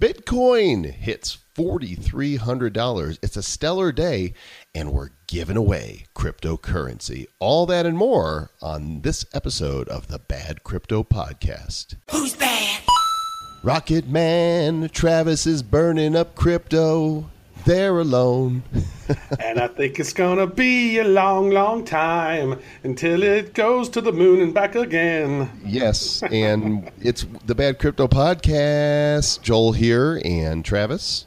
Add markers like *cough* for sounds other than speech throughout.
Bitcoin hits $4,300. It's a stellar day, and we're giving away cryptocurrency. All that and more on this episode of the Bad Crypto Podcast. Who's bad? Rocket Man, Travis is burning up crypto. They're alone. *laughs* and I think it's gonna be a long, long time until it goes to the moon and back again. Yes, and it's the Bad Crypto Podcast. Joel here and Travis.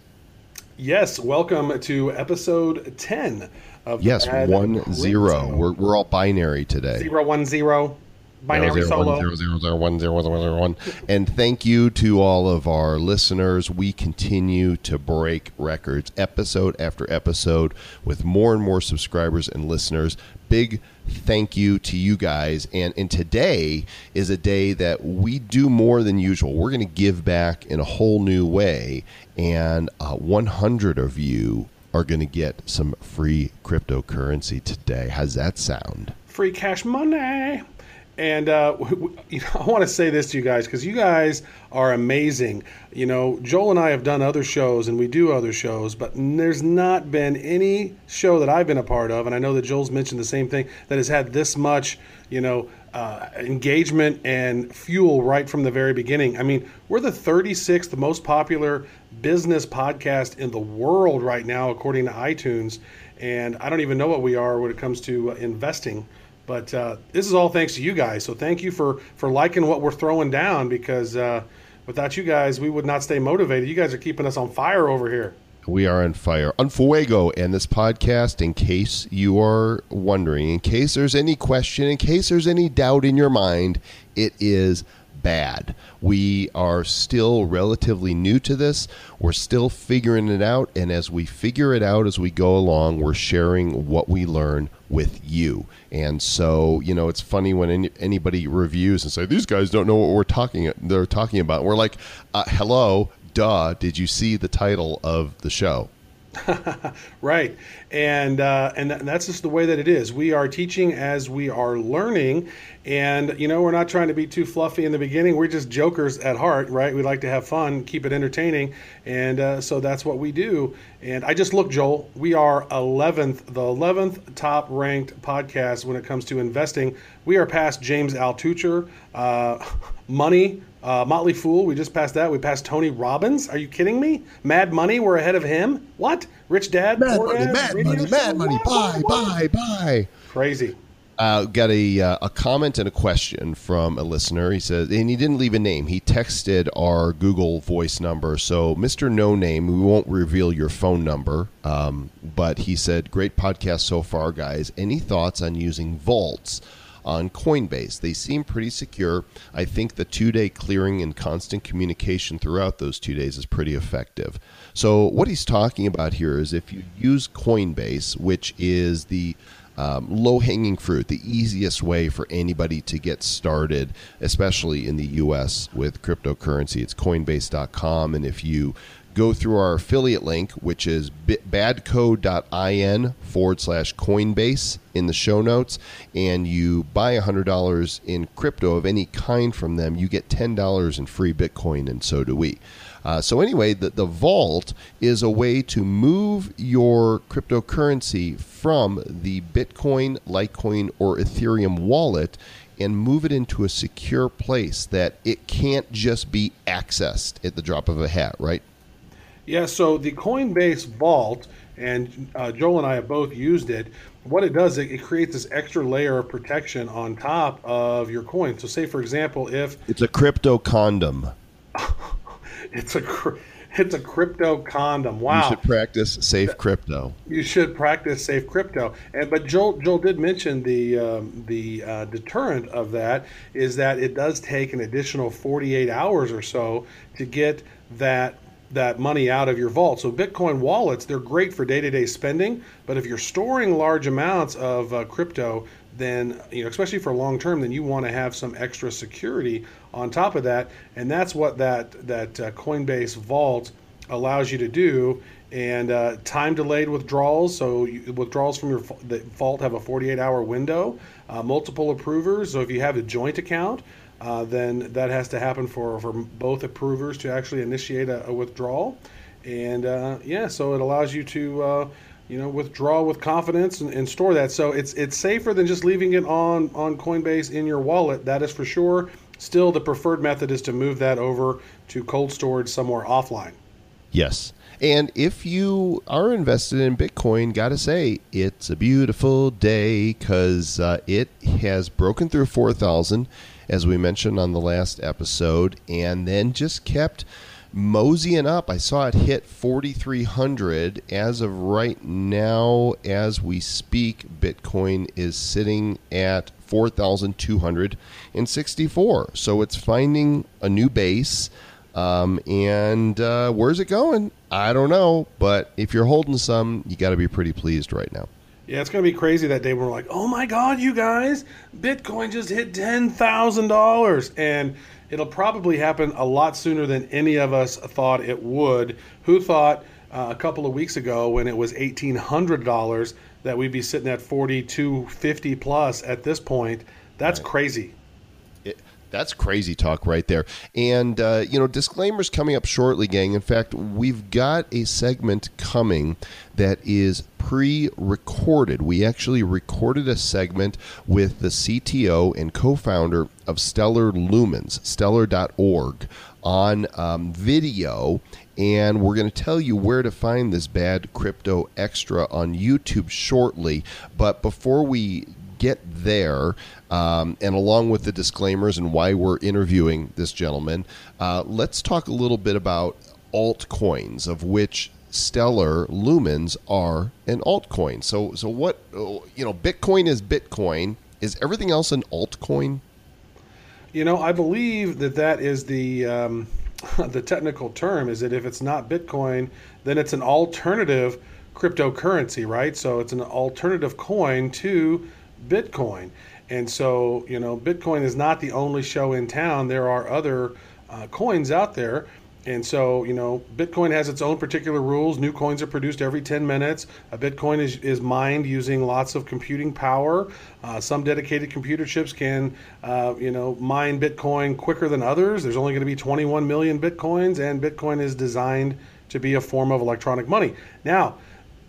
Yes, welcome to episode 10 of the Yes, one zero. We're, we're all binary today. Zero, one, zero. Binary Zero, solo. one, zero, zero, zero, one, zero, zero, zero, one. And thank you to all of our listeners. We continue to break records episode after episode with more and more subscribers and listeners. Big thank you to you guys. And, and today is a day that we do more than usual. We're going to give back in a whole new way. And uh, 100 of you are going to get some free cryptocurrency today. How's that sound? Free cash money. And uh, *laughs* *laughs* I want to say this to you guys because you guys are amazing. You know, Joel and I have done other shows and we do other shows, but there's not been any show that I've been a part of, and I know that Joel's mentioned the same thing, that has had this much, you know, uh, engagement and fuel right from the very beginning. I mean, we're the 36th most popular business podcast in the world right now, according to iTunes. And I don't even know what we are when it comes to uh, investing. But uh, this is all thanks to you guys. So thank you for for liking what we're throwing down because uh, without you guys, we would not stay motivated. You guys are keeping us on fire over here. We are on fire. On fuego. And this podcast, in case you are wondering, in case there's any question, in case there's any doubt in your mind, it is bad. We are still relatively new to this. We're still figuring it out. And as we figure it out as we go along, we're sharing what we learn with you. And so, you know, it's funny when any, anybody reviews and say, these guys don't know what we're talking, they're talking about. We're like, uh, hello, duh, did you see the title of the show? *laughs* Right, and uh, and th- that's just the way that it is. We are teaching as we are learning, and you know we're not trying to be too fluffy in the beginning. We're just jokers at heart, right? We like to have fun, keep it entertaining, and uh, so that's what we do. And I just look, Joel. We are 11th, the 11th top ranked podcast when it comes to investing. We are past James Altucher, uh, *laughs* Money. Uh, Motley Fool, we just passed that. We passed Tony Robbins. Are you kidding me? Mad Money, we're ahead of him. What? Rich Dad? Mad Poor money, Dad, mad radio money, show? mad money. What? Bye, What? bye, bye. Crazy. Uh, got a uh, a comment and a question from a listener. He says, and he didn't leave a name. He texted our Google Voice number. So, Mister No Name, we won't reveal your phone number. Um, but he said, "Great podcast so far, guys. Any thoughts on using vaults?" On Coinbase. They seem pretty secure. I think the two day clearing and constant communication throughout those two days is pretty effective. So, what he's talking about here is if you use Coinbase, which is the um, low hanging fruit, the easiest way for anybody to get started, especially in the US with cryptocurrency, it's coinbase.com. And if you go through our affiliate link, which is badco.in forward slash Coinbase in the show notes, and you buy $100 in crypto of any kind from them, you get $10 in free Bitcoin, and so do we. Uh, so, anyway, the, the vault is a way to move your cryptocurrency from the Bitcoin, Litecoin, or Ethereum wallet and move it into a secure place that it can't just be accessed at the drop of a hat, right? Yeah, so the Coinbase Vault, and uh, Joel and I have both used it. What it does, it, it creates this extra layer of protection on top of your coin. So, say for example, if It's a crypto condom. *laughs* it's a cr- it's a crypto condom, wow, You should practice safe crypto. you should practice safe crypto. And but Joel Joel did mention the um, the uh, deterrent of that is that it does take an additional 48 hours or so to get that that money out of your vault. So Bitcoin wallets they're great for day-to-day spending, but if you're storing large amounts of uh, crypto, then you know especially for long term, then you want to have some extra security on top of that, and that's what that that uh, Coinbase Vault allows you to do. And uh, time delayed withdrawals. So you, withdrawals from your vault have a 48 hour window. Uh, multiple approvers. So if you have a joint account, uh, then that has to happen for, for both approvers to actually initiate a, a withdrawal. And uh, yeah, so it allows you to uh, you know withdraw with confidence and, and, store that. So it's it's safer than just leaving it on on Coinbase in your wallet. That is for sure. Still, the preferred method is to move that over to cold storage somewhere offline. Yes. And if you are invested in Bitcoin, got to say, it's a beautiful day because uh, it has broken through 4,000, as we mentioned on the last episode, and then just kept moseying up. I saw it hit 4,300. As of right now, as we speak, Bitcoin is sitting at 4,264. So it's finding a new base. Um, and uh, where's it going? I don't know. But if you're holding some, you got to be pretty pleased right now. Yeah, it's going to be crazy that day when we're like, oh my God, you guys, Bitcoin just hit $10,000. And it'll probably happen a lot sooner than any of us thought it would. Who thought uh, a couple of weeks ago when it was $1,800 that we'd be sitting at 4250 plus at this point? That's right. crazy. That's crazy talk right there. And, uh, you know, disclaimers coming up shortly, gang. In fact, we've got a segment coming that is pre recorded. We actually recorded a segment with the CTO and co founder of Stellar Lumens, stellar.org, on um, video. And we're going to tell you where to find this bad crypto extra on YouTube shortly. But before we get there, um, and along with the disclaimers and why we're interviewing this gentleman, uh, let's talk a little bit about altcoins, of which Stellar Lumens are an altcoin. So, so what you know, Bitcoin is Bitcoin. Is everything else an altcoin? You know, I believe that that is the um, *laughs* the technical term. Is that if it's not Bitcoin, then it's an alternative cryptocurrency, right? So it's an alternative coin to Bitcoin. And so, you know, Bitcoin is not the only show in town. There are other uh, coins out there. And so, you know, Bitcoin has its own particular rules. New coins are produced every 10 minutes. A Bitcoin is, is mined using lots of computing power. Uh, some dedicated computer chips can, uh, you know, mine Bitcoin quicker than others. There's only going to be 21 million Bitcoins, and Bitcoin is designed to be a form of electronic money. Now,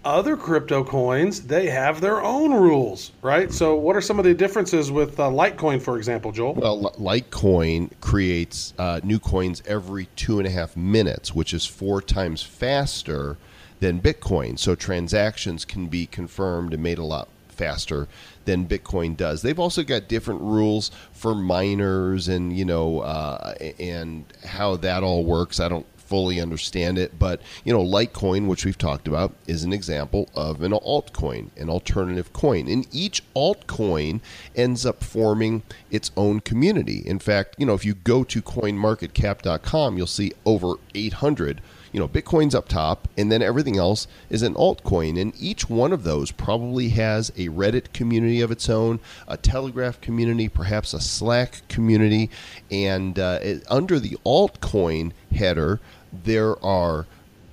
other crypto coins, they have their own rules, right? So, what are some of the differences with uh, Litecoin, for example, Joel? Well, Litecoin creates uh, new coins every two and a half minutes, which is four times faster than Bitcoin. So, transactions can be confirmed and made a lot faster than Bitcoin does. They've also got different rules for miners and you know uh, and how that all works. I don't fully understand it. But, you know, Litecoin, which we've talked about, is an example of an altcoin, an alternative coin. And each altcoin ends up forming its own community. In fact, you know, if you go to coinmarketcap.com, you'll see over 800 you know, Bitcoin's up top, and then everything else is an altcoin. And each one of those probably has a Reddit community of its own, a Telegraph community, perhaps a Slack community. And uh, it, under the altcoin header, there are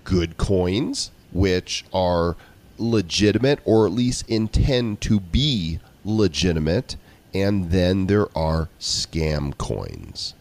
good coins, which are legitimate or at least intend to be legitimate. And then there are scam coins.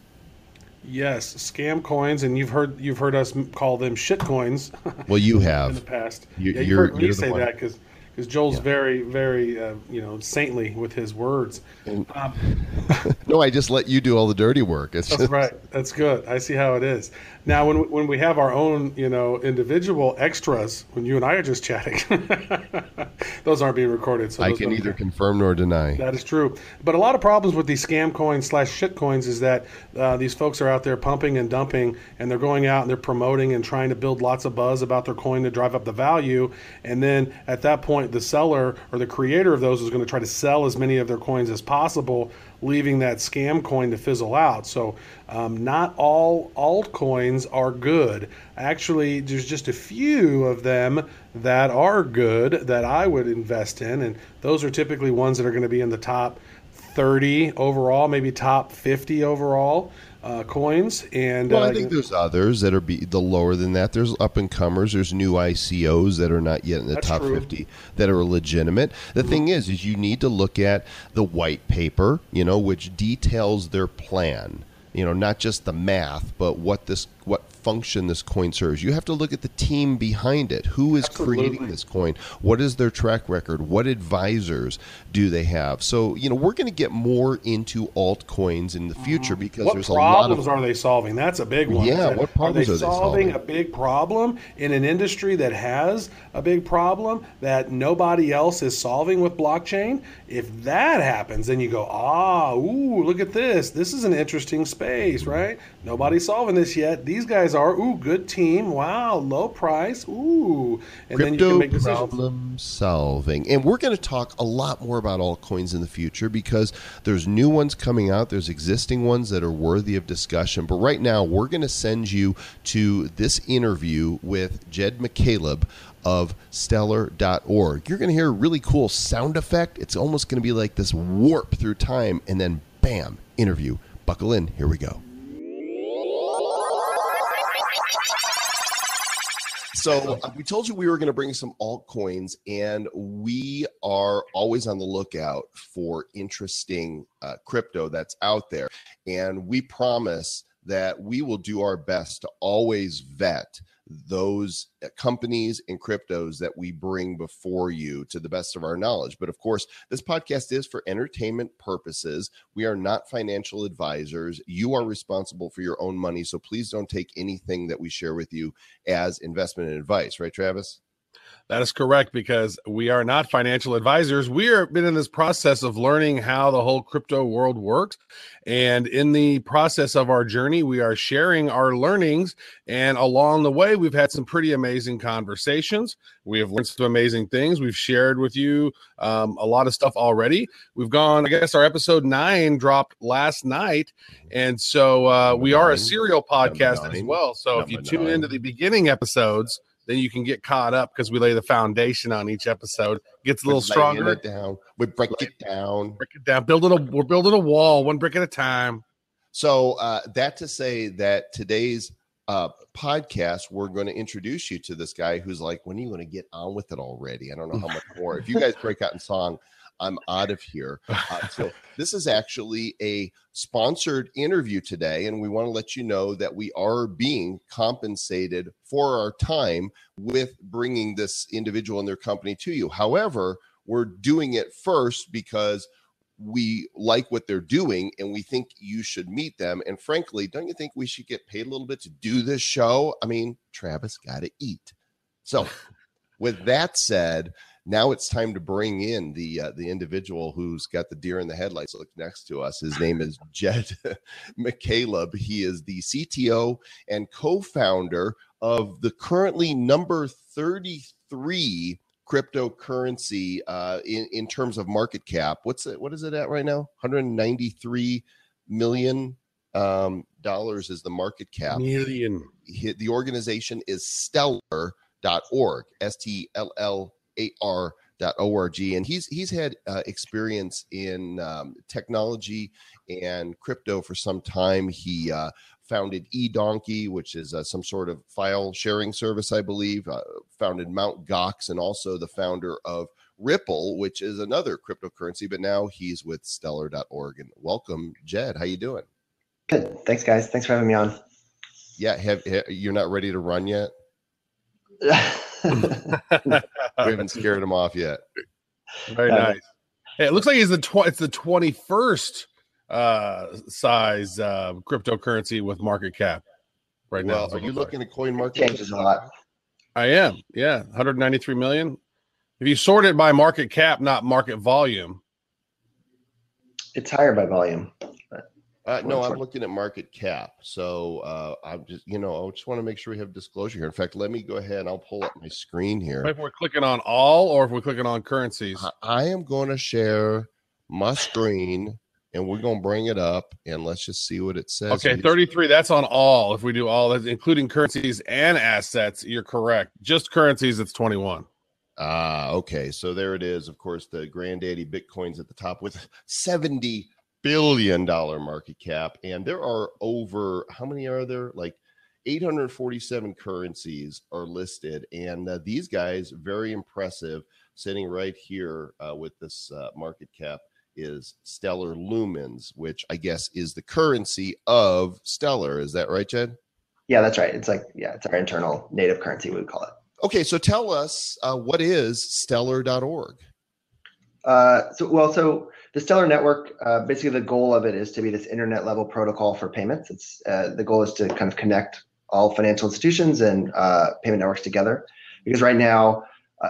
Yes, scam coins, and you've heard you've heard us call them shit coins. *laughs* Well, you have in the past. You, yeah, you've heard me say one. that because because Joel's yeah. very, very, uh, you know, saintly with his words. *laughs* Um, *laughs* no, I just let you do all the dirty work. It's that's just... right. That's good. I see how it is. Now, when when we have our own, you know, individual extras, when you and I are just chatting, *laughs* those aren't being recorded. So I can neither confirm nor deny. That is true. But a lot of problems with these scam coins slash shit coins is that uh, these folks are out there pumping and dumping, and they're going out and they're promoting and trying to build lots of buzz about their coin to drive up the value, and then at that point, the seller or the creator of those is going to try to sell as many of their coins as possible leaving that scam coin to fizzle out. So, um, not all altcoins are good. Actually, there's just a few of them that are good that I would invest in, and those are typically ones that are going to be in the top 30 overall, maybe top 50 overall. Uh, coins. And well, uh, I think there's others that are be, the lower than that. There's up and comers. There's new ICOs that are not yet in the top true. 50 that are legitimate. The thing is, is you need to look at the white paper, you know, which details their plan. You know, not just the math, but what this what function this coin serves. You have to look at the team behind it. Who is Absolutely. creating this coin? What is their track record? What advisors do they have? So, you know, we're going to get more into altcoins in the future because Mm-hmm. what there's a lot of problems are they solving? That's a big one. Yeah, what problems are are they they solving? solving? A big problem in an industry that has a big problem that nobody else is solving with blockchain. If that happens, then you go, ah, ooh, look at this. This is an interesting space, right? Nobody's solving this yet. These guys are. Ooh, good team. Wow, low price. Ooh, and then you crypto can make decisions. problem solving. And we're going to talk a lot more about altcoins in the future because there's new ones coming out, there's existing ones that are worthy of discussion. But right now, we're going to send you to this interview with Jed McCaleb of stellar.org. You're going to hear a really cool sound effect. It's almost going to be like this warp through time and then bam, interview. Buckle in. Here we go. So uh, we told you we were going to bring some altcoins, and we are always on the lookout for interesting uh, crypto that's out there. And we promise that we will do our best to always vet those uh, companies and cryptos that we bring before you to the best of our knowledge. But of course, this podcast is for entertainment purposes. We are not financial advisors. You are responsible for your own money. So please don't take anything that we share with you as investment advice, right, Travis? That is correct because we are not financial advisors. We are been in this process of learning how the whole crypto world works. And in the process of our journey, we are sharing our learnings. And along the way, we've had some pretty amazing conversations. We have learned some amazing things. We've shared with you um, a lot of stuff already. We've gone, I guess our episode nine dropped last night. And so uh, we are a serial podcast as well. So if you tune nine. into the beginning episodes, then you can get caught up because we lay the foundation on each episode. Gets a little stronger. it down. We break it down. Break it down. Building a we're building a wall one brick at a time. So uh, that to say that today's uh, podcast, we're going to introduce you to this guy who's like, when are you going to get on with it already? I don't know how much more. If you guys break out in song, I'm out of here. *laughs* Uh, so this is actually a sponsored interview today, and we want to let you know that we are being compensated for our time with bringing this individual and their company to you. However, we're doing it first because we like what they're doing and we think you should meet them. And frankly, don't you think we should get paid a little bit to do this show? I mean, Travis got to eat. So, *laughs* with that said, now it's time to bring in the uh, the individual who's got the deer in the headlights look next to us. His name is Jed *laughs* McCaleb. He is the CTO and co-founder of the currently number 33 cryptocurrency uh, in in terms of market cap. What's it? What is it at right now? 193 million um, dollars is the market cap. Million. The organization is stellar.org, S T L L A R dot org and he's he's had uh, experience in um, technology and crypto for some time he uh, founded eDonkey, which is uh, some sort of file sharing service, I believe. Uh, founded Mount Gox, and also the founder of Ripple, which is another cryptocurrency. But now he's with Stellar.org. And welcome, Jed. How you doing? Good. Thanks, guys. Thanks for having me on. Yeah, have, ha- you're not ready to run yet. *laughs* We haven't *laughs* scared him off yet. Very Uh, nice. Hey, it looks like it's the tw- it's the twenty first uh size uh cryptocurrency with market cap right now. well, is what are you looks like. looking at coin market? Changes a lot. I am. Yeah, 193 million. If you sort it by market cap, not market volume. It's higher by volume. Uh, no, I'm looking at market cap. So uh, I'm just, you know, I just want to make sure we have disclosure here. In fact, let me go ahead and I'll pull up my screen here. If we're clicking on all or if we're clicking on currencies. I- am going to share my screen and we're going to bring it up and let's just see what it says. Okay, 33. That's on all. If we do all that, including currencies and assets, you're correct. Just currencies, it's 21. Ah, okay. So there it is. Of course, the granddaddy Bitcoin's at the top with 70 billion dollar market cap, and there are over how many are there? Like 847 currencies are listed, and uh, these guys very impressive. Sitting right here uh, with this uh, market cap is Stellar Lumens, which I guess is the currency of Stellar. Is that right, Jed? Yeah, that's right. It's like yeah, it's our internal native currency. We would call it. Okay, so tell us uh, what is Stellar.org. Uh, so well, so the Stellar network, uh, basically the goal of it is to be this internet level protocol for payments. It's uh, the goal is to kind of connect all financial institutions and uh, payment networks together. Because right now, uh,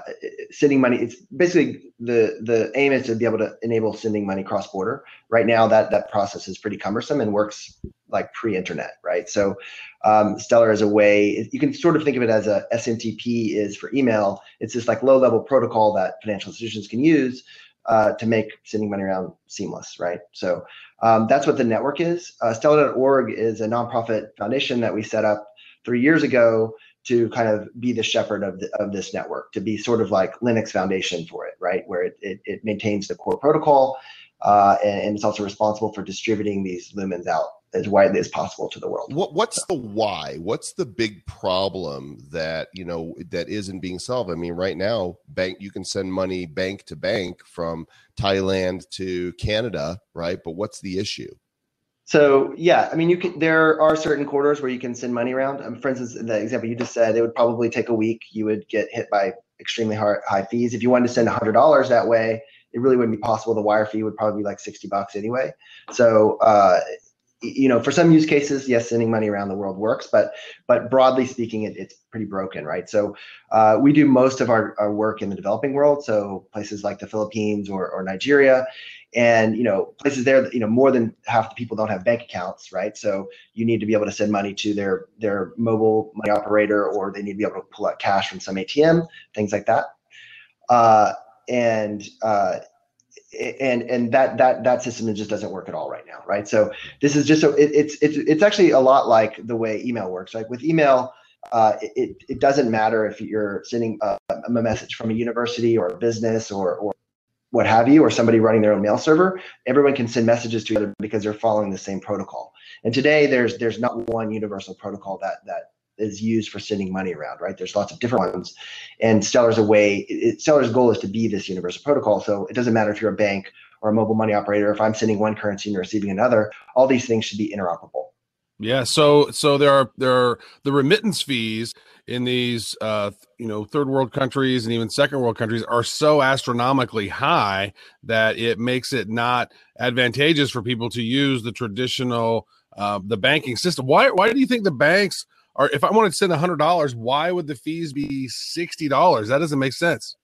sending money, it's basically the the aim is to be able to enable sending money cross border. Right now, that that process is pretty cumbersome and works like pre-internet, right? So um, Stellar is a way you can sort of think of it as a SMTP is for email. It's this like low level protocol that financial institutions can use uh, to make sending money around seamless, right? So um, that's what the network is. Uh, Stellar.org is a nonprofit foundation that we set up three years ago to kind of be the shepherd of, the, of this network, to be sort of like Linux Foundation for it, right? Where it, it, it maintains the core protocol uh, and, and, it's also responsible for distributing these lumens out as widely as possible to the world. What, what's the why? What's the big problem that you know that isn't being solved? I mean, right now, bank you can send money bank to bank from Thailand to Canada, right? But what's the issue? So yeah, I mean, you can. There are certain quarters where you can send money around. Um, for instance, in the example you just said, it would probably take a week. You would get hit by extremely high fees. If you wanted to send hundred dollars that way, it really wouldn't be possible. The wire fee would probably be like sixty bucks anyway. So uh, you know, for some use cases, yes, sending money around the world works, but but broadly speaking, it, it's pretty broken, right? So uh, we do most of our, our work in the developing world, so places like the Philippines or, or Nigeria, and you know places there, you know, more than half the people don't have bank accounts, right? So you need to be able to send money to their their mobile money operator, or they need to be able to pull out cash from some ATM, things like that. Uh, and uh, and and that that that system just doesn't work at all right now right so this is just so it, it's it's it's actually a lot like the way email works like with email uh, it, it doesn't matter if you're sending a, a, message from a university or a business or or what have you or somebody running their own mail server everyone can send messages to each other because they're following the same protocol and today there's there's not one universal protocol that that is used for sending money around, right? There's lots of different ones, and Stellar's a way. It, Stellar's goal is to be this universal protocol. So it doesn't matter if you're a bank or a mobile money operator. If I'm sending one currency and receiving another, all these things should be interoperable. Yeah. So so there are there are the remittance fees in these uh, you know third world countries and even second world countries are so astronomically high that it makes it not advantageous for people to use the traditional uh, the banking system. Why why do you think the banks are if I wanted to send a hundred dollars, why would the fees be sixty dollars? That doesn't make sense.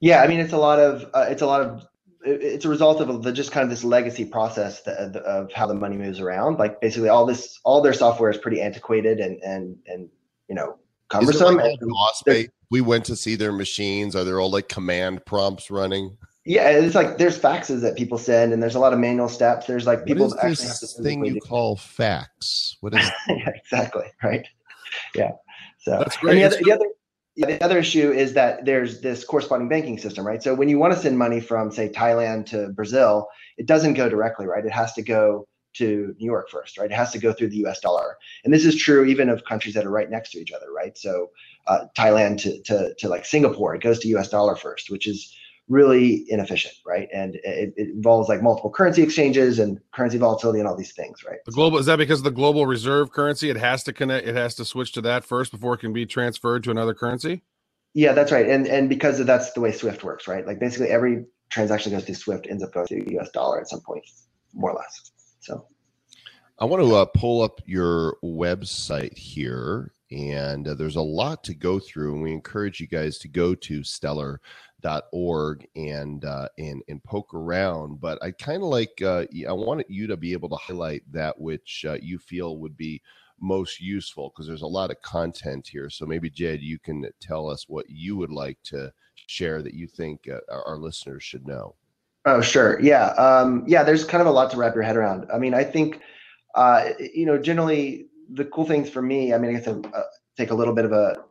Yeah, I mean it's a lot of uh, it's a lot of it's a result of the just kind of this legacy process that, of how the money moves around. Like basically all this all their software is pretty antiquated and and and you know cumbersome. Like we went to see their machines. Are there all like command prompts running? Yeah, it's like there's faxes that people send, and there's a lot of manual steps. There's like people what is this thing you call fax. What is? *laughs* yeah, exactly right. Yeah. So that's great. And the other, the other, yeah, the other issue is that there's this corresponding banking system, right? So when you want to send money from say Thailand to Brazil, it doesn't go directly, right? It has to go to New York first, right? It has to go through the U.S. dollar, and this is true even of countries that are right next to each other, right? So uh, Thailand to, to to like Singapore, it goes to U.S. dollar first, which is really inefficient, right? And it, it, involves like multiple currency exchanges and currency volatility and all these things, right? The global is that because of the global reserve currency it has to connect, it has to switch to that first before it can be transferred to another currency. Yeah, that's right, and and because of that's the way SWIFT works, right? Like basically every transaction goes through SWIFT ends up going to U.S. dollar at some point, more or less. So. I want to uh, pull up your website here, and uh, there's a lot to go through, and we encourage you guys to go to Stellar org and uh, and and poke around. But I kind of like uh, I wanted you to be able to highlight that which uh, you feel would be most useful because there's a lot of content here. So maybe Jed, you can tell us what you would like to share that you think uh, our listeners should know. Oh, sure. Yeah. Um, yeah. There's kind of a lot to wrap your head around. I mean, I think, uh, you know, generally the cool things for me, I mean, I guess I uh, take a little bit of a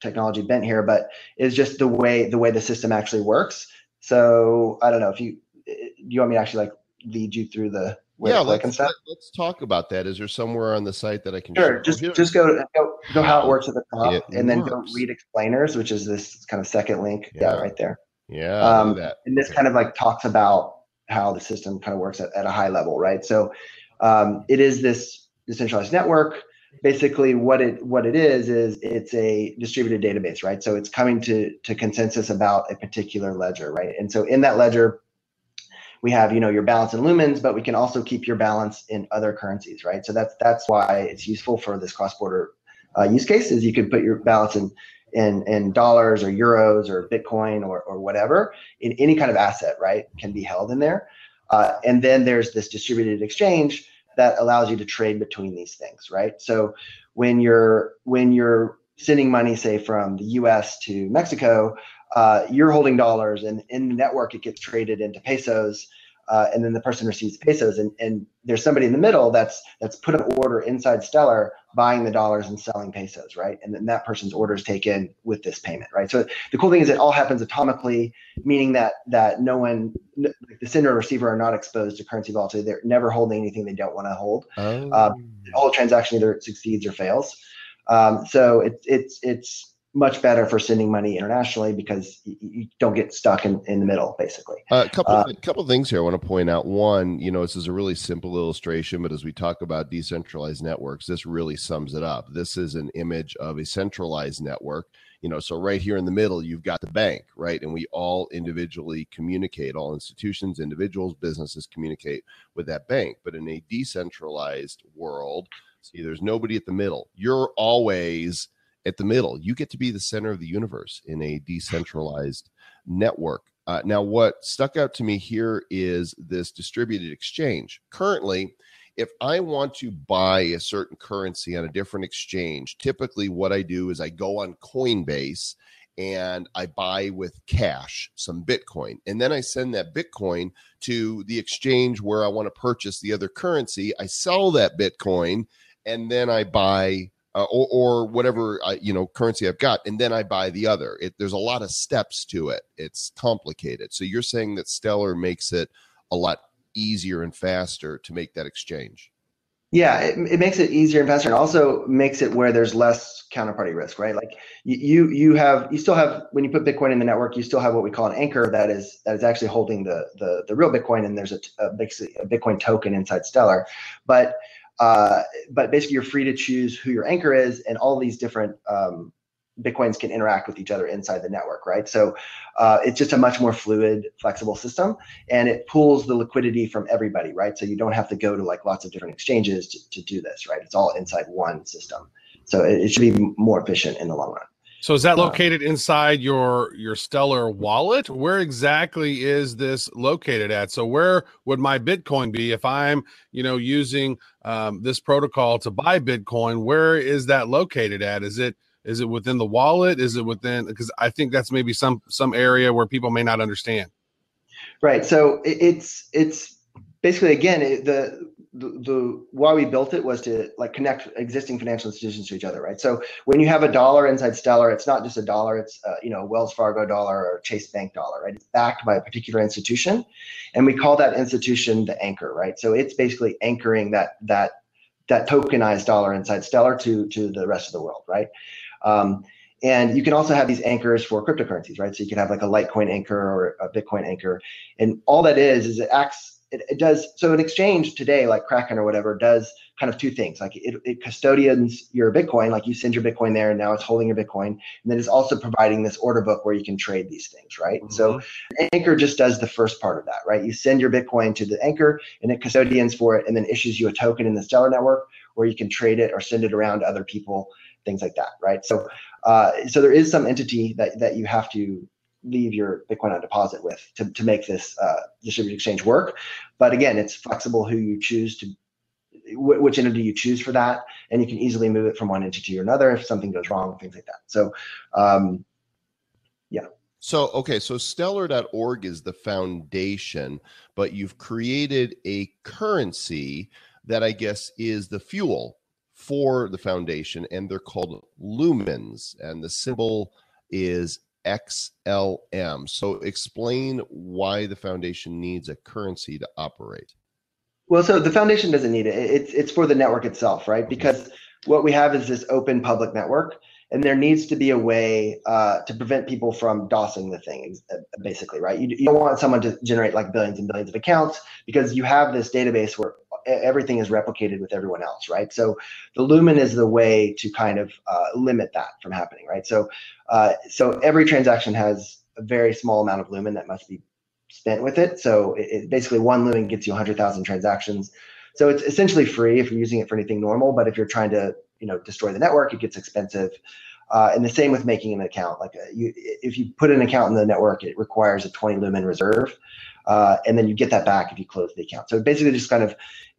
technology bent here, but is just the way the way the system actually works. So I don't know if you do you want me to actually like lead you through the yeah, let's, and stuff. let- us talk about that. Is there somewhere on the site that I can? Sure. Just here- just go go go how it works at the top, It and then go read explainers, which is this kind of second link. Yeah, Yeah. right there. yeah, um. And this kind of like talks about how the system kind of works at, at a high level, right? So um, it is this decentralized network. Basically, what it what it is is it's a distributed database, right? So it's coming to to consensus about a particular ledger, right? And so in that ledger, we have you know your balance in lumens, but we can also keep your balance in other currencies, right? So that's that's why it's useful for this cross border uh, use case. Is you can put your balance in in in dollars or euros or Bitcoin or or whatever in any kind of asset, right, can be held in there. Uh, and then there's this distributed exchange that allows you to trade between these things, right? So when you're when you're sending money, say from the U.S. to Mexico, uh, you're holding dollars, and in the network it gets traded into pesos, uh, and then the person receives pesos, and, and there's somebody in the middle that's that's put an order inside Stellar, buying the dollars and selling pesos, right? And then that person's order is taken with this payment, right? So the cool thing is it all happens atomically, meaning that that no one, the sender or receiver are not exposed to currency volatility. They're never holding anything they don't want to hold. Oh. the whole transaction either succeeds or fails. Um, so it's it's it's much better for sending money internationally because you, you don't get stuck in, in the middle, basically. Uh, a couple Uh, a couple things here I want to point out. One, you know, this is a really simple illustration, but as we talk about decentralized networks, this really sums it up. This is an image of a centralized network. You know, so right here in the middle, you've got the bank, right? And we all individually communicate, all institutions, individuals, businesses communicate with that bank. But in a decentralized world, see, there's nobody at the middle. You're always at the middle. You get to be the center of the universe in a decentralized network. Uh, now, what stuck out to me here is this distributed exchange. Currently, if I want to buy a certain currency on a different exchange, typically what I do is I go on Coinbase and I buy with cash some Bitcoin. And then I send that Bitcoin to the exchange where I want to purchase the other currency. I sell that Bitcoin and then I buy uh, or, or whatever I, you know currency I've got, and then I buy the other. It, there's a lot of steps to it. It's complicated. So you're saying that Stellar makes it a lot easier and faster to make that exchange. Yeah, it, it makes it easier and faster, and also makes it where there's less counterparty risk, right? Like you you you have you still have when you put Bitcoin in the network, you still have what we call an anchor that is that is actually holding the the the real Bitcoin, and there's a, a a Bitcoin token inside Stellar, but uh, but basically you're free to choose who your anchor is, and all these different um, Bitcoins can interact with each other inside the network, right? So uh, it's just a much more fluid, flexible system, and it pulls the liquidity from everybody, right? So you don't have to go to like lots of different exchanges to, to do this, right? It's all inside one system. So it, it should be more efficient in the long run. So is that located inside your your Stellar wallet? Where exactly is this located at? So where would my Bitcoin be if I'm, you know, using um, this protocol to buy Bitcoin? Where is that located at? Is it is it within the wallet? Is it within? Because I think that's maybe some some area where people may not understand. Right. So it's it's basically again it, the, the the why we built it was to like connect existing financial institutions to each other, right? So when you have a dollar inside Stellar, it's not just a dollar; it's you know Wells Fargo dollar or Chase Bank dollar, right? It's backed by a particular institution, and we call that institution the anchor, right? So it's basically anchoring that that that tokenized dollar inside Stellar to to the rest of the world, right? Um, and you can also have these anchors for cryptocurrencies, right? So you can have like a Litecoin anchor or a Bitcoin anchor, and all that is is it acts. It, it does so an exchange today, like Kraken or whatever, does kind of two things. Like it, it custodians your Bitcoin, like you send your Bitcoin there, and now it's holding your Bitcoin, and then it's also providing this order book where you can trade these things, right? So Anchor just does the first part of that, right? You send your Bitcoin to the Anchor, and it custodians for it, and then issues you a token in the Stellar network where you can trade it or send it around to other people, things like that, right? So, uh, so there is some entity that that you have to leave your Bitcoin on deposit with to, to make this uh, distributed exchange work. But again, it's flexible who you choose to, wh- which entity you choose for that, and you can easily move it from one entity to another if something goes wrong, things like that. So, um, yeah. So, okay, so stellar.org is the foundation, but you've created a currency that I guess is the fuel for the foundation, and they're called lumens, and the symbol is XLM. So explain why the foundation needs a currency to operate. Well, so the foundation doesn't need it. It's it's for the network itself, right? Because what we have is this open public network, and there needs to be a way uh, to prevent people from DOSing the thing, uh, basically, right? You, you don't want someone to generate like billions and billions of accounts because you have this database where everything is replicated with everyone else, right? So the Lumen is the way to kind of uh, limit that from happening, right? So uh, so every transaction has a very small amount of Lumen that must be spent with it. So it, it basically one Lumen gets you 100,000 transactions. So it's essentially free if you're using it for anything normal, but if you're trying to you know destroy the network, it gets expensive. Uh, and the same with making an account. Like a, uh, you, if you put an account in the network, it requires a 20 lumen reserve, uh, and then you get that back if you close the account. So basically, just kind of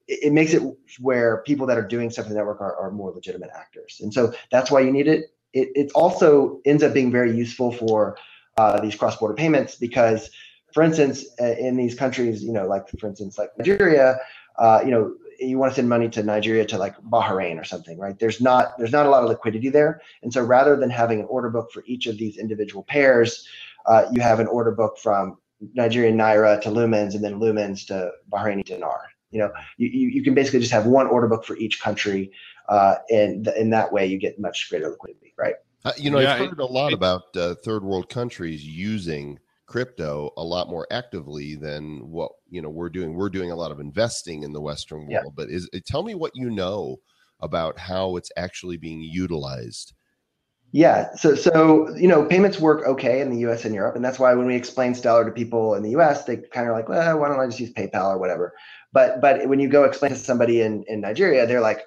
it, it makes it where people that are doing stuff in the network are, are more legitimate actors, and so that's why you need it. It it also ends up being very useful for uh, these cross-border payments because, for instance, uh, in these countries, you know, like for instance, like Nigeria, uh, you know, you want to send money to Nigeria to like Bahrain or something, right? There's not there's not a lot of liquidity there, and so rather than having an order book for each of these individual pairs, uh, you have an order book from Nigerian naira to lumens, and then lumens to Bahraini dinar. You know, you, you can basically just have one order book for each country, uh, and in that way you get much greater liquidity, right? Uh, you know, yeah, I've heard a lot it, about uh, third world countries using crypto a lot more actively than what you know we're doing we're doing a lot of investing in the western world yeah. but is tell me what you know about how it's actually being utilized yeah so so you know payments work okay in the us and europe and that's why when we explain stellar to people in the us they kind of like well why don't i just use paypal or whatever? But but when you go explain to somebody in in nigeria they're like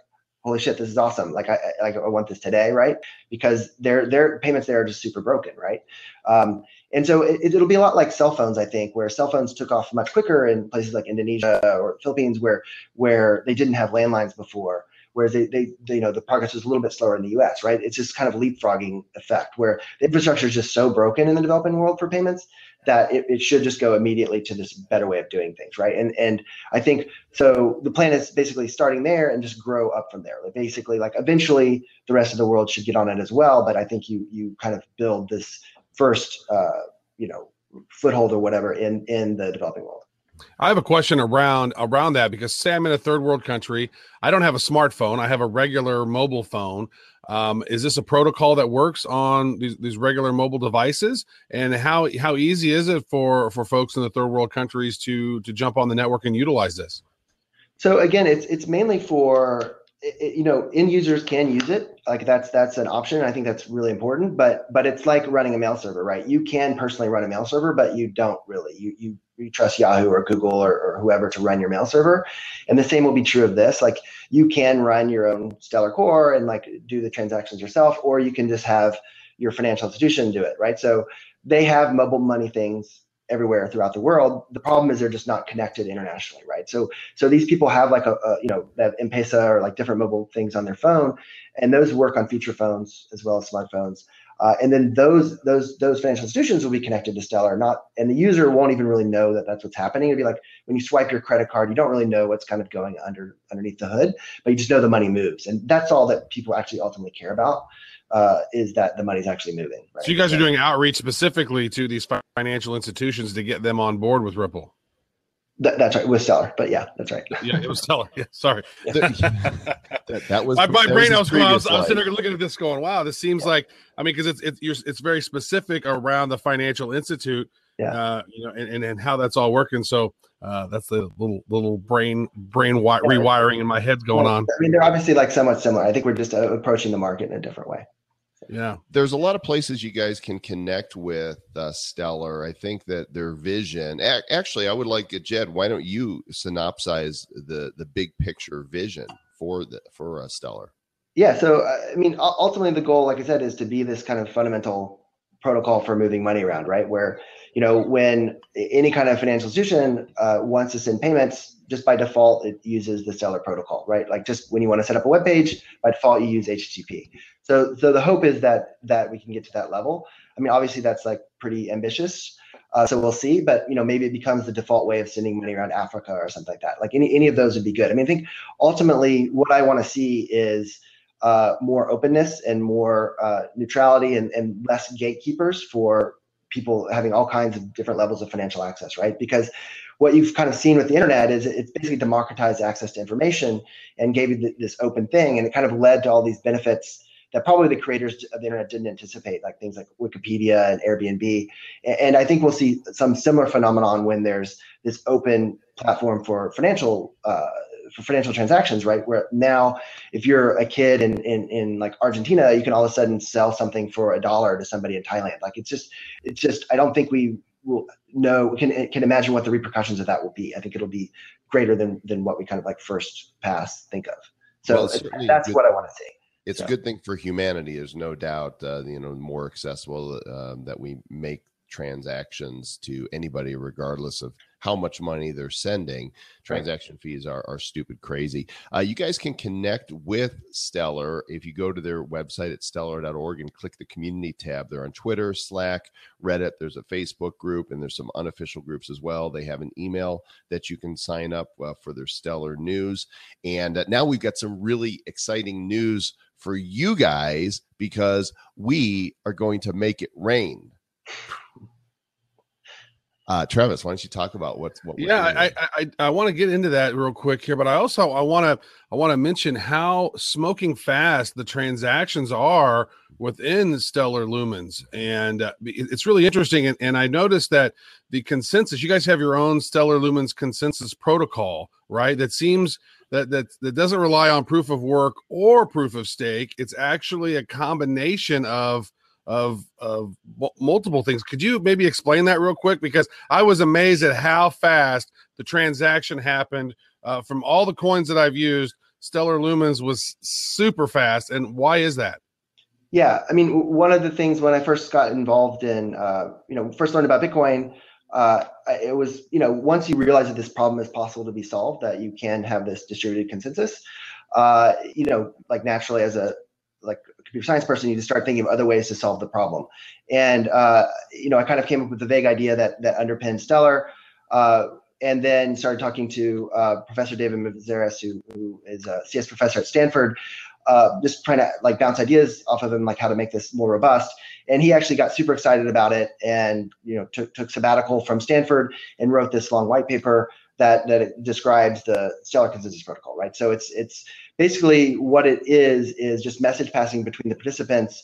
holy shit this is awesome. Like i like i want this today right? Because their their payments there are just super broken right? Um, and so it, will be a lot like cell phones, I think, where cell phones took off much quicker in places like Indonesia or Philippines, where where they didn't have landlines before. Whereas they, they, they, you know, the progress is a little bit slower in the U.S. Right? It's just kind of leapfrogging effect, where the infrastructure is just so broken in the developing world for payments that it, it should just go immediately to this better way of doing things, right? And and I think so. The plan is basically starting there and just grow up from there. Like basically, like eventually, the rest of the world should get on it as well. But I think you you kind of build this first uh, you know foothold or whatever in in the developing world. I have a question around around that because say I'm in a third world country. I don't have a smartphone. I have a regular mobile phone. Um, is this a protocol that works on these, these regular mobile devices? And how how easy is it for for folks in the third world countries to to jump on the network and utilize this? So again, it's it's mainly for it, you know end users can use it. Like that's that's an option. I think that's really important but but it's like running a mail server right? You can personally run a mail server but you don't really. You you, you trust yahoo or google or, or whoever to run your mail server. And the same will be true of this. Like you can run your own stellar core and like do the transactions yourself or you can just have your financial institution do it right? So they have mobile money things everywhere throughout the world. The problem is they're just not connected internationally, right? So so these people have like a, a you know that M-Pesa or like different mobile things on their phone, and those work on feature phones as well as smartphones. Uh, and then those those those financial institutions will be connected to Stellar, not and the user won't even really know that that's what's happening. It'd be like when you swipe your credit card, you don't really know what's kind of going under underneath the hood, but you just know the money moves, and that's all that people actually ultimately care about uh, is that the money's actually moving. Right? So you guys are doing outreach specifically to these financial institutions to get them on board with Ripple. That, that's right, with Stellar, but yeah, that's right. yeah, it was *laughs* Stellar. Yeah, sorry. *laughs* *laughs* that, that, was my, my brain. Was I was, going, I was, I was sitting there looking at this, going, "Wow, this seems yeah. like." I mean, because it's it's it's very specific around the financial institute, yeah. Uh, you know, and, and, and how that's all working. So uh, that's the little little brain brain wi- rewiring in my head going on. I mean, they're obviously like somewhat similar. I think we're just uh, approaching the market in a different way. Yeah. There's a lot of places you guys can connect with uh, Stellar. I think that their vision, a- actually, I would like Jed. Why don't you synopsize the the big picture vision for the for uh, Stellar? Yeah. So uh, I mean, ultimately, the goal, like I said, is to be this kind of fundamental protocol for moving money around, right? Where you know when any kind of financial institution uh, wants to send payments, just by default it uses the Stellar protocol, right? Like just when you want to set up a web page, by default you use HTTP. So so the hope is that that we can get to that level. I mean, obviously that's like pretty ambitious. Uh, so we'll see, but you know, maybe it becomes the default way of sending money around Africa or something like that. Like any any of those would be good. I mean, I think ultimately what I want to see is uh, more openness and more uh, neutrality and, and less gatekeepers for people having all kinds of different levels of financial access, right? Because what you've kind of seen with the internet is it's basically democratized access to information and gave you this open thing, and it kind of led to all these benefits that probably the creators of the internet didn't anticipate, like things like Wikipedia and Airbnb. And I think we'll see some similar phenomenon when there's this open platform for financial uh, for financial transactions, right? Where now, if you're a kid in, in in like Argentina, you can all of a sudden sell something for a dollar to somebody in Thailand. Like it's just, it's just. I don't think we will know can can imagine what the repercussions of that will be. I think it'll be greater than than what we kind of like first pass think of. So well, that's what I want to see. It's so. a good thing for humanity. There's no doubt. Uh, you know, more accessible uh, that we make transactions to anybody, regardless of how much money they're sending. Transaction fees are, are stupid crazy. Uh, you guys can connect with Stellar if you go to their website at stellar.org and click the community tab. They're on Twitter, Slack, Reddit. There's a Facebook group, and there's some unofficial groups as well. They have an email that you can sign up uh, for their Stellar news. And uh, now we've got some really exciting news for you guys because we are going to make it rain. Uh, Travis, why don't you talk about what's what? Yeah, I, I, I I want to get into that real quick here, but I also I want to I want to mention how smoking fast the transactions are within Stellar Lumens, and uh, it's really interesting. And, and I noticed that the consensus, you guys have your own Stellar Lumens consensus protocol, right? That seems that that that doesn't rely on proof of work or proof of stake. It's actually a combination of of of multiple things. Could you maybe explain that real quick? Because I was amazed at how fast the transaction happened. Uh, from all the coins that I've used, Stellar Lumens was super fast. And why is that? Yeah, I mean, one of the things when I first got involved in, uh, you know, first learned about Bitcoin, uh, it was, you know, once you realize that this problem is possible to be solved, that you can have this distributed consensus, uh, you know, like naturally as a like computer science person, you just start thinking of other ways to solve the problem. And uh, you know, I kind of came up with the vague idea that that underpins Stellar, uh, and then started talking to uh, Professor David Mazières, who, who is a CS professor at Stanford, uh, just trying to like bounce ideas off of him, like how to make this more robust. And he actually got super excited about it, and you know, took took sabbatical from Stanford and wrote this long white paper that that describes the stellar consensus protocol, right? So it's it's basically what it is is just message passing between the participants,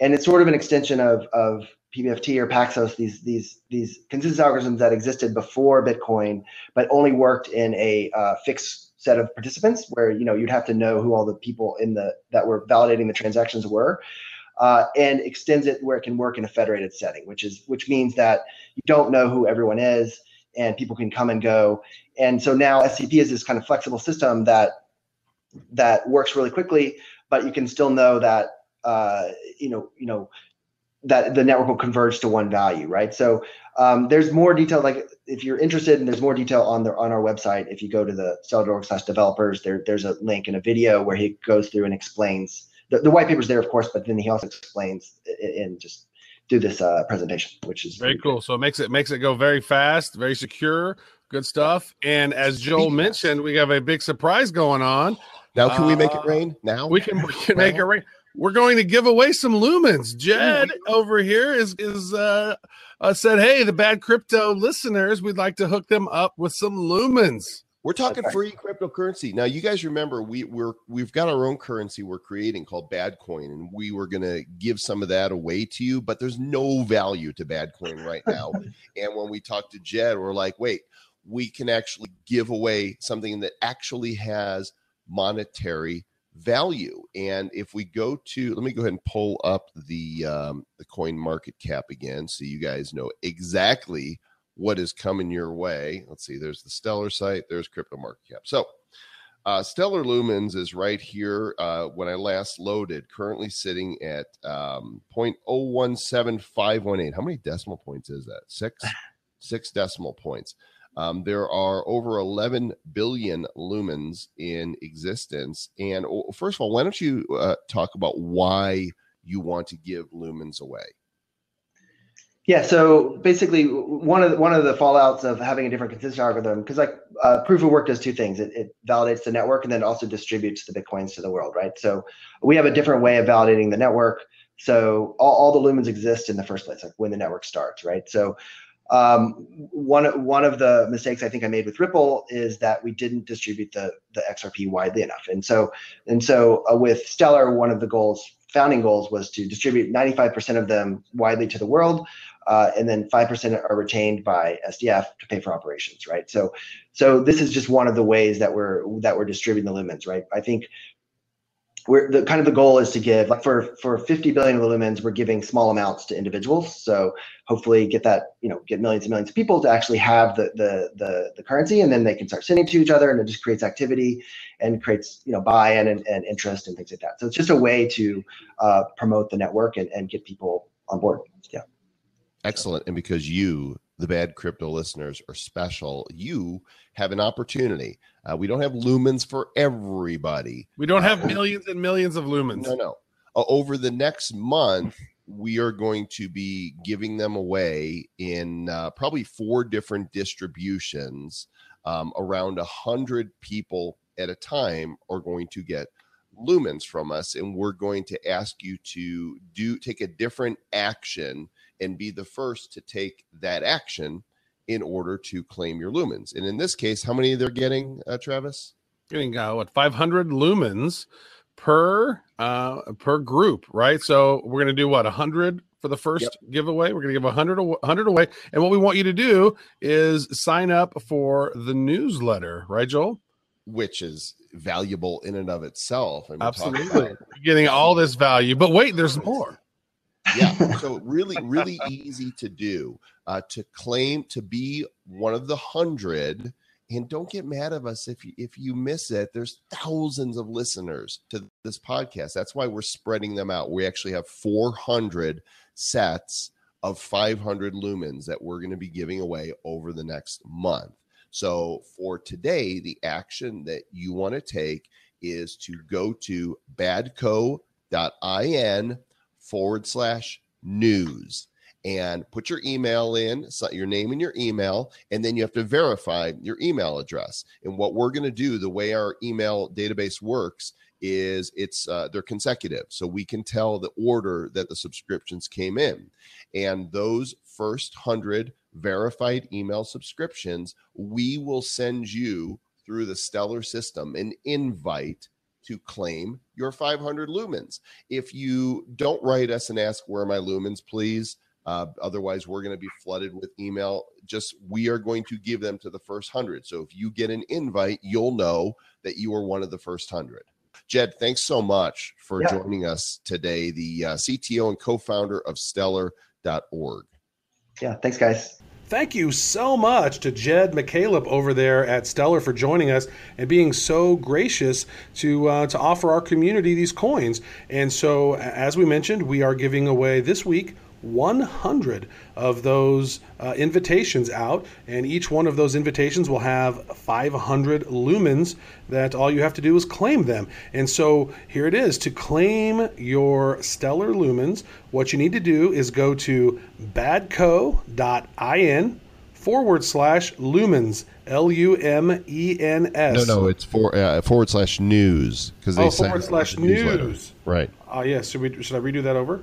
and it's sort of an extension of of PBFT or Paxos, these these these consensus algorithms that existed before Bitcoin, but only worked in a uh, fixed set of participants, where you know you'd have to know who all the people in the that were validating the transactions were. Uh, and extends it where it can work in a federated setting, which is which means that you don't know who everyone is and people can come and go. And so now SCP is this kind of flexible system that that works really quickly, but you can still know that uh, you know you know that the network will converge to one value, right? So um, there's more detail. Like if you're interested, and there's more detail on the on our website. If you go to the stellar.org slash developers, there there's a link in a video where he goes through and explains the, the white paper's there, of course, but then he also explains in just do this uh, presentation, which is very cool. So it makes it makes it go very fast, very secure, good stuff. And as Joel mentioned, we have a big surprise going on. Now, can uh, we make it uh, rain? Now we can we can *laughs* make it rain. We're going to give away some lumens. Jed over here is is uh, uh, said, "Hey, the bad crypto listeners, we'd like to hook them up with some lumens." We're talking okay. free cryptocurrency. Now, you guys remember we we're we've got our own currency we're creating called Badcoin, and we were gonna give some of that away to you, but there's no value to Badcoin right *laughs* now. and when we talked to Jed, we're like, wait, we can actually give away something that actually has monetary value. And if we go to, let me go ahead and pull up the um, the coin market cap again, so you guys know exactly what is coming your way. Let's see, there's the Stellar site, there's crypto market cap. So, uh, Stellar Lumens is right here. Uh, when I last loaded, currently sitting at um, 0.017518. How many decimal points is that? Six, *sighs* six decimal points. Um, there are over 11 billion lumens in existence. And first of all, why don't you uh, talk about why you want to give lumens away? Yeah, so basically, one of the, one of the fallouts of having a different consensus algorithm, because like uh, proof of work does two things: it, it, validates the network and then also distributes the bitcoins to the world, right? So we have a different way of validating the network. So all, all the lumens exist in the first place, like when the network starts, right? So um, one one of the mistakes I think I made with Ripple is that we didn't distribute the the XRP widely enough, and so and so uh, with Stellar, one of the goals, founding goals, was to distribute 95% of them widely to the world uh, and then 5% are retained by SDF to pay for operations, right? So, so this is just one of the ways that we're that we're distributing the lumens, right? I think we're the kind of the goal is to give like for for 50 billion lumens, we're giving small amounts to individuals. So hopefully get that you know get millions and millions of people to actually have the the the, the currency, and then they can start sending to each other, and it just creates activity and creates you know buy-in and, and interest and things like that. So it's just a way to uh, promote the network and, and get people on board. Yeah. Excellent. And because you, the bad crypto listeners, are special, you have an opportunity. Uh, we don't have lumens for everybody. We don't have uh, millions and millions of lumens. No, no. Uh, over the next month, we are going to be giving them away in uh, probably four different distributions. Um, around a hundred people at a time are going to get lumens from us, and we're going to ask you to do take a different action and be the first to take that action in order to claim your lumens. And in this case, how many they're getting, uh, Travis? Getting uh, what 500 lumens per uh, per group, right? So we're going to do what 100 for the first yep. giveaway. We're going to give 100 100 away, and what we want you to do is sign up for the newsletter, right, Joel? Which is valuable in and of itself. And Absolutely, getting all this value. But wait, there's more yeah. *laughs* So really, really easy to do. Uh, to claim to be one of the hundred, and don't get mad at us if you, if you miss it. There's thousands of listeners to this podcast. That's why we're spreading them out. We actually have 400 sets of 500 lumens that we're going to be giving away over the next month. So for today, the action that you want to take is to go to badco.in forward slash news. And put your email in, your name and your email, and then you have to verify your email address. And what we're going to do, the way our email database works, is it's uh, they're consecutive, so we can tell the order that the subscriptions came in, and those first hundred verified email subscriptions, we will send you through the Stellar system an invite to claim your 500 lumens. If you don't write us and ask where my lumens, please. Uh, otherwise, we're going to be flooded with email. Just we are going to give them to the first hundred. So if you get an invite, you'll know that you are one of the first hundred. Jed, thanks so much for yeah. joining us today, the uh, CTO and co founder of Stellar.org. Yeah, thanks, guys. Thank you so much to Jed McCaleb over there at Stellar for joining us and being so gracious to uh, to offer our community these coins. And so, as we mentioned, we are giving away this week 100 of those uh, invitations out, and each one of those invitations will have 500 lumens that all you have to do is claim them. And so here it is to claim your stellar lumens, what you need to do is go to badco.in forward slash lumens L U M E N S. No, no, it's for uh, forward slash news because they oh, forward slash news. Right. Oh, uh, yeah. Should we should I redo that over?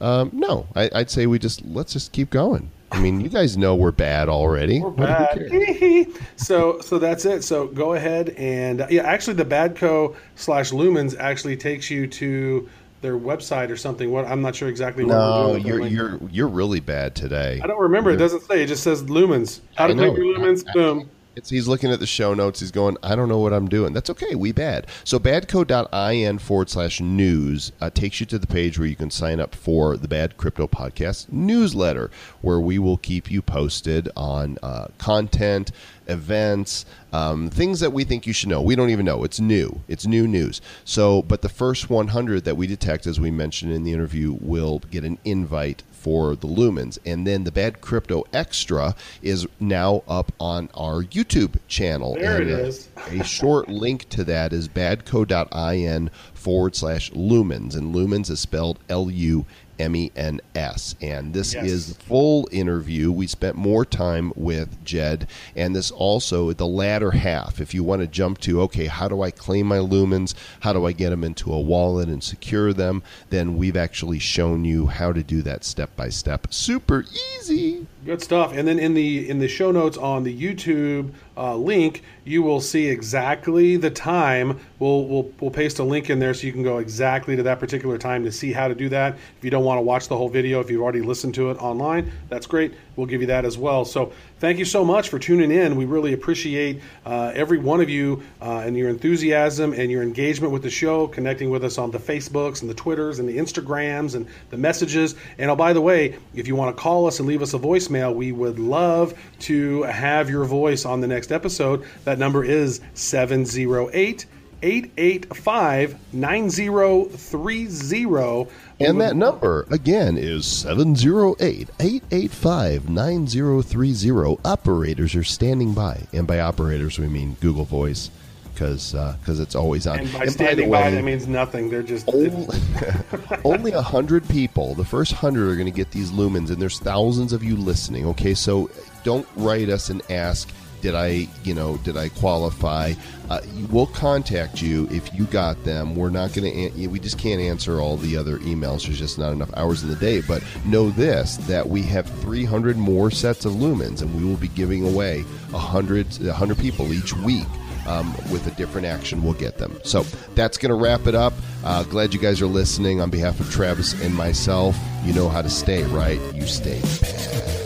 Um, no, I, would say we just let's just keep going. I mean, you guys know we're bad already. We're bad. *laughs* so so that's it. So go ahead and uh, yeah, actually the Badco slash Lumens actually takes you to their website or something. What I'm not sure exactly. No, you're you're you're really bad today. I don't remember. You're, it doesn't say. It just says Lumens. How to click your Lumens. I, boom. It's, he's looking at the show notes. He's going, I don't know what I'm doing. That's okay. We bad. So badco.in forward slash news uh, takes you to the page where you can sign up for the Bad Crypto Podcast newsletter, where we will keep you posted on uh, content, events, um, things that we think you should know. We don't even know. It's new. It's new news. So, but the first 100 that we detect, as we mentioned in the interview, will get an invite for the lumens. And then the Bad Crypto Extra is now up on our YouTube channel. There and, it uh, a short link to that is badco.in forward slash lumens. And lumens is spelled L U M E N S. And this Yes. is the full interview. We spent more time with Jed. And this also, the latter half, if you want to jump to, okay, how do I claim my lumens? How do I get them into a wallet and secure them? Then we've actually shown you how to do that step by step. Super easy. Good stuff. And then in the in the show notes on the YouTube uh, link, you will see exactly the time. We'll, we'll we'll paste a link in there so you can go exactly to that particular time to see how to do that. If you don't want to watch the whole video, if you've already listened to it online, that's great. We'll give you that as well. So thank you so much for tuning in. We really appreciate uh, every one of you uh, and your enthusiasm and your engagement with the show, connecting with us on the Facebooks and the Twitters and the Instagrams and the messages. And oh, by the way, if you want to call us and leave us a voicemail, we would love to have your voice on the next episode. That number is 708 885 9030. And that number, again, is 708 885 9030. Operators are standing by. And by operators, we mean Google Voice because uh, it's always on. And by the standing by, way, that means nothing. They're just. only, *laughs* *laughs* only a hundred people. The first hundred are going to get these lumens, and there's thousands of you listening. Okay, so don't write us and ask, "Did I, you know, did I qualify?" Uh, we'll contact you if you got them. We're not going to. We just can't answer all the other emails. There's just not enough hours in the day. But know this: that we have 300 more sets of lumens, and we will be giving away hundred, hundred people each week um, with a different action, we'll get them. So that's going to wrap it up. Uh, glad you guys are listening. On behalf of Travis and myself, you know how to stay, right? You stay bad.